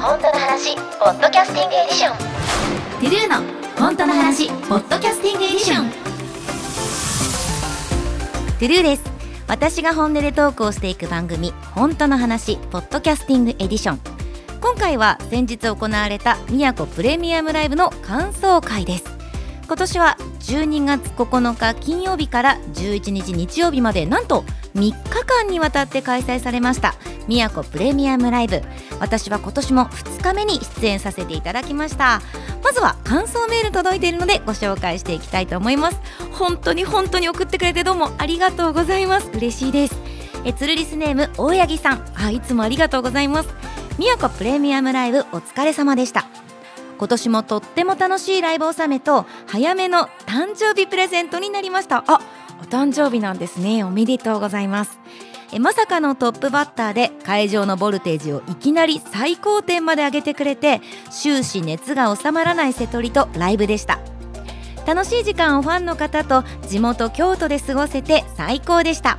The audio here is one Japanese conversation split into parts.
本当の話ポッドキャスティングエディション。トゥルーの本当の話ポッドキャスティングエディション。トゥルーです。私が本音でトークをしていく番組本当の話ポッドキャスティングエディション。今回は先日行われた宮古プレミアムライブの感想会です。今年は12月9日金曜日から11日日曜日までなんと3日間にわたって開催されました。宮古プレミアムライブ。私は今年も2日目に出演させていただきました。まずは感想メール届いているのでご紹介していきたいと思います。本当に本当に送ってくれてどうもありがとうございます。嬉しいです。えつるリスネーム大八木さん。あいつもありがとうございます。宮古プレミアムライブお疲れ様でした。今年もとっても楽しいライブ納めと早めの誕生日プレゼントになりました。あお誕生日なんですね。おめでとうございます。えまさかのトップバッターで会場のボルテージをいきなり最高点まで上げてくれて終始熱が収まらない瀬戸りとライブでした。楽しい時間をファンの方と地元京都で過ごせて最高でした。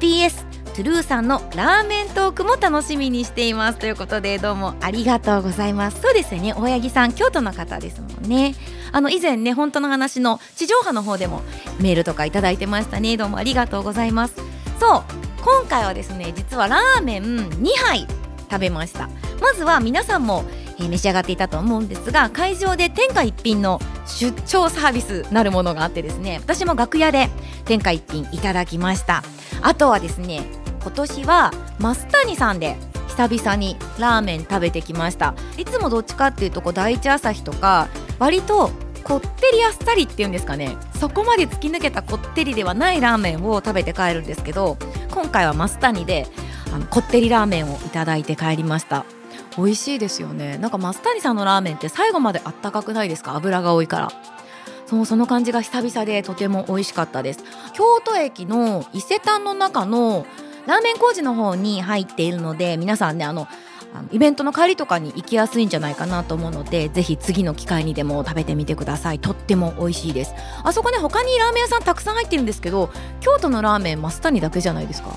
PS トゥルーさんのラーメントークも楽しみにしています。ということでどうもありがとうございます。そうですよね。大八木さん京都の方ですもんね。あの以前ね本当の話の地上波の方でもメールとかいただいてましたね。どうもありがとうございます。そう今回はですね実はラーメン2杯食べました。まずは皆さんも、えー、召し上がっていたと思うんですが会場で天下一品の出張サービスなるものがあってですね私も楽屋で天下一品いただきました。あとはですね今年は増谷さんで久々にラーメン食べてきました。いつもどっちかっていうとこう第一朝日とか割とこってりあっさりっていうんですかねそこまで突き抜けたこってりではないラーメンを食べて帰るんですけど今回は増谷であのこってりラーメンをいただいて帰りました。美味しいですよね。なんか増谷さんのラーメンって最後まであったかくないですか？油が多いから。そうその感じが久々でとても美味しかったです。京都駅の伊勢丹の中のラーメン工事の方に入っているので皆さんねあのあのイベントの帰りとかに行きやすいんじゃないかなと思うのでぜひ次の機会にでも食べてみてください。とっても美味しいです。あそこね他にラーメン屋さんたくさん入ってるんですけど京都のラーメン増谷だけじゃないですか。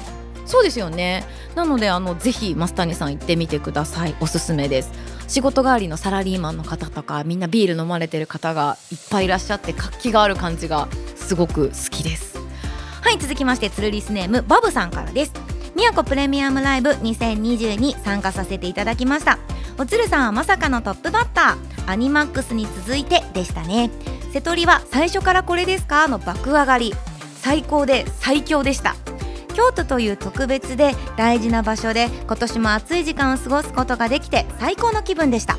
そうですよね。なのであのぜひ増谷さん行ってみてください。おすすめです。仕事帰りのサラリーマンの方とかみんなビール飲まれてる方がいっぱいいらっしゃって活気がある感じがすごく好きです。はい続きましてつるリスネームバブさんからです。宮古プレミアムライブ2020に参加させていただきました。おつるさんはまさかのトップバッター。アニマックスに続いてでしたね。瀬戸りは最初からこれですか？の爆上がり。最高で最強でした。京都という特別で大事な場所で今年も暑い時間を過ごすことができて最高の気分でした。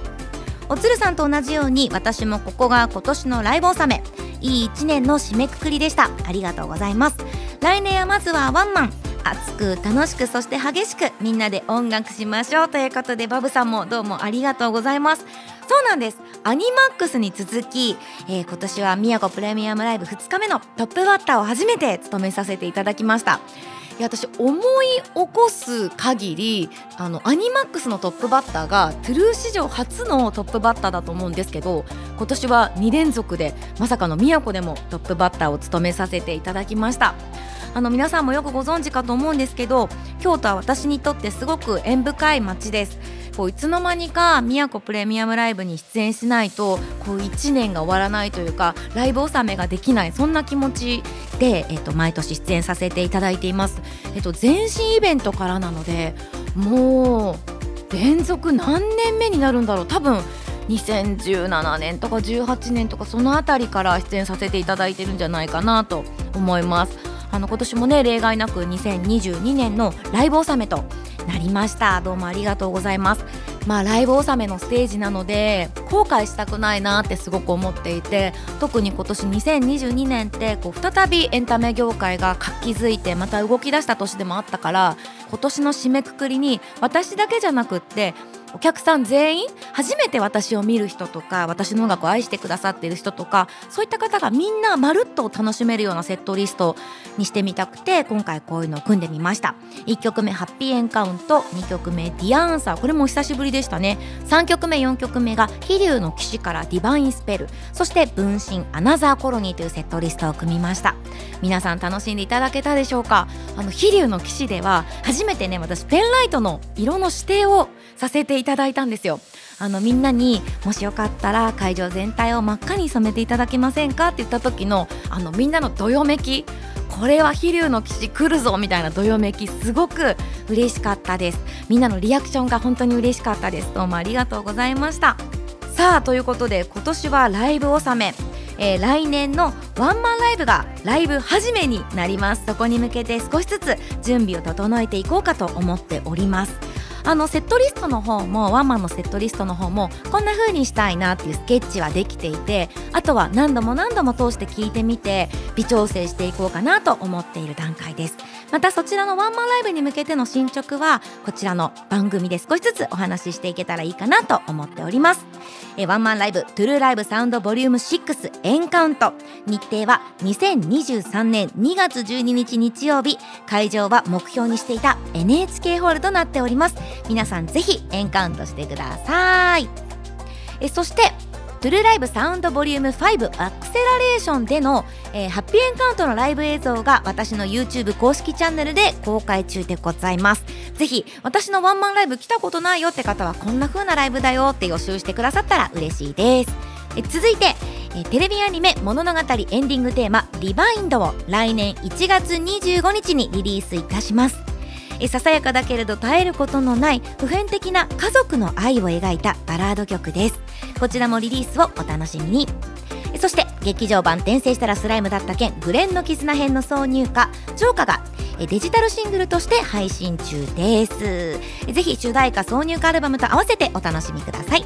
おつるさんと同じように私もここが今年のライブ納め。いい1年の締めくくりでした。ありがとうございます。来年はまずはワンマン。熱く楽しくそして激しくみんなで音楽しましょうということでバブさんもどうもありがとうございます。そうなんです。アニマックスに続き、えー、今年は宮古プレミアムライブ2日目のトップバッターを初めて務めさせていただきました。いや私思い起こす限りあのアニマックスのトップバッターがトゥルー史上初のトップバッターだと思うんですけど今年は2連続でまさかの宮古でもトップバッターを務めさせていただきました。あの皆さんもよくご存知かと思うんですけど京都は私にとってすごく縁深い街です。こういつの間にか宮古プレミアムライブに出演しないとこう1年が終わらないというかライブ納めができないそんな気持ちで、えっと、毎年出演させていただいています、えっと、前身イベントからなのでもう連続何年目になるんだろう。多分2017年とか18年とかその辺りから出演させていただいてるんじゃないかなと思います。あの今年もね例外なく2022年のライブ納めとなりました。どうもありがとうございます。まあライブ納めのステージなので後悔したくないなってすごく思っていて特に今年2022年ってこう再びエンタメ業界が活気づいてまた動き出した年でもあったから今年の締めくくりに私だけじゃなくってお客さん全員初めて私を見る人とか私の音楽を愛してくださっている人とかそういった方がみんなまるっと楽しめるようなセットリストにしてみたくて今回こういうのを組んでみました。1曲目「ハッピーエンカウント」2曲目「ディアンサー」これも久しぶりでしたね。3曲目4曲目が「飛龍の騎士からディバインスペル」そして「分身アナザーコロニー」というセットリストを組みました。皆さん楽しんでいただけたでしょうか？あの飛龍の騎士では初めてね私ペンライトの色の指定をさせていただいたんですよ。あのみんなにもしよかったら会場全体を真っ赤に染めていただけませんか？って言った時のあのみんなのどよめき。これは飛龍の騎士来るぞみたいなどよめき。すごく嬉しかったです。みんなのリアクションが本当に嬉しかったです。どうもありがとうございました。さあということで今年はライブ納め。えー、来年のワンマンライブがライブ始めになります。そこに向けて少しずつ準備を整えていこうかと思っております。あのセットリストの方もワンマンのセットリストの方もこんな風にしたいなっていうスケッチはできていてあとは何度も何度も通して聞いてみて微調整していこうかなと思っている段階です。またそちらのワンマンライブに向けての進捗はこちらの番組で少しずつお話ししていけたらいいかなと思っております。えワンマンライブトゥルーライブサウンドボリューム6エンカウント。日程は2023年2月12日日曜日。会場は目標にしていた NHK ホールとなっております。皆さんぜひエンカウントしてください。えそしてトゥルーライブサウンドボリューム5アクセラレーションでの、えー、ハッピーエンカウントのライブ映像が私の YouTube 公式チャンネルで公開中でございます。ぜひ私のワンマンライブ来たことないよって方はこんな風なライブだよって予習してくださったら嬉しいです。え続いてえテレビアニメ「物語エンディングテーマ「リバインド」を来年1月25日にリリースいたします。えささやかだけれど絶えることのない普遍的な家族の愛を描いたバラード曲です。こちらもリリースをお楽しみに。そして劇場版転生したらスライムだった件グレンの絆編の挿入歌「ジョーカ」がデジタルシングルとして配信中です。ぜひ主題歌挿入歌アルバムと合わせてお楽しみください。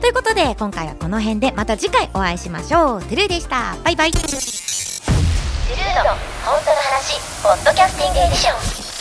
ということで今回はこの辺でまた次回お会いしましょう。トゥルーでした。バイバイ。トゥルーの本当の話ポッドキャスティングエディション。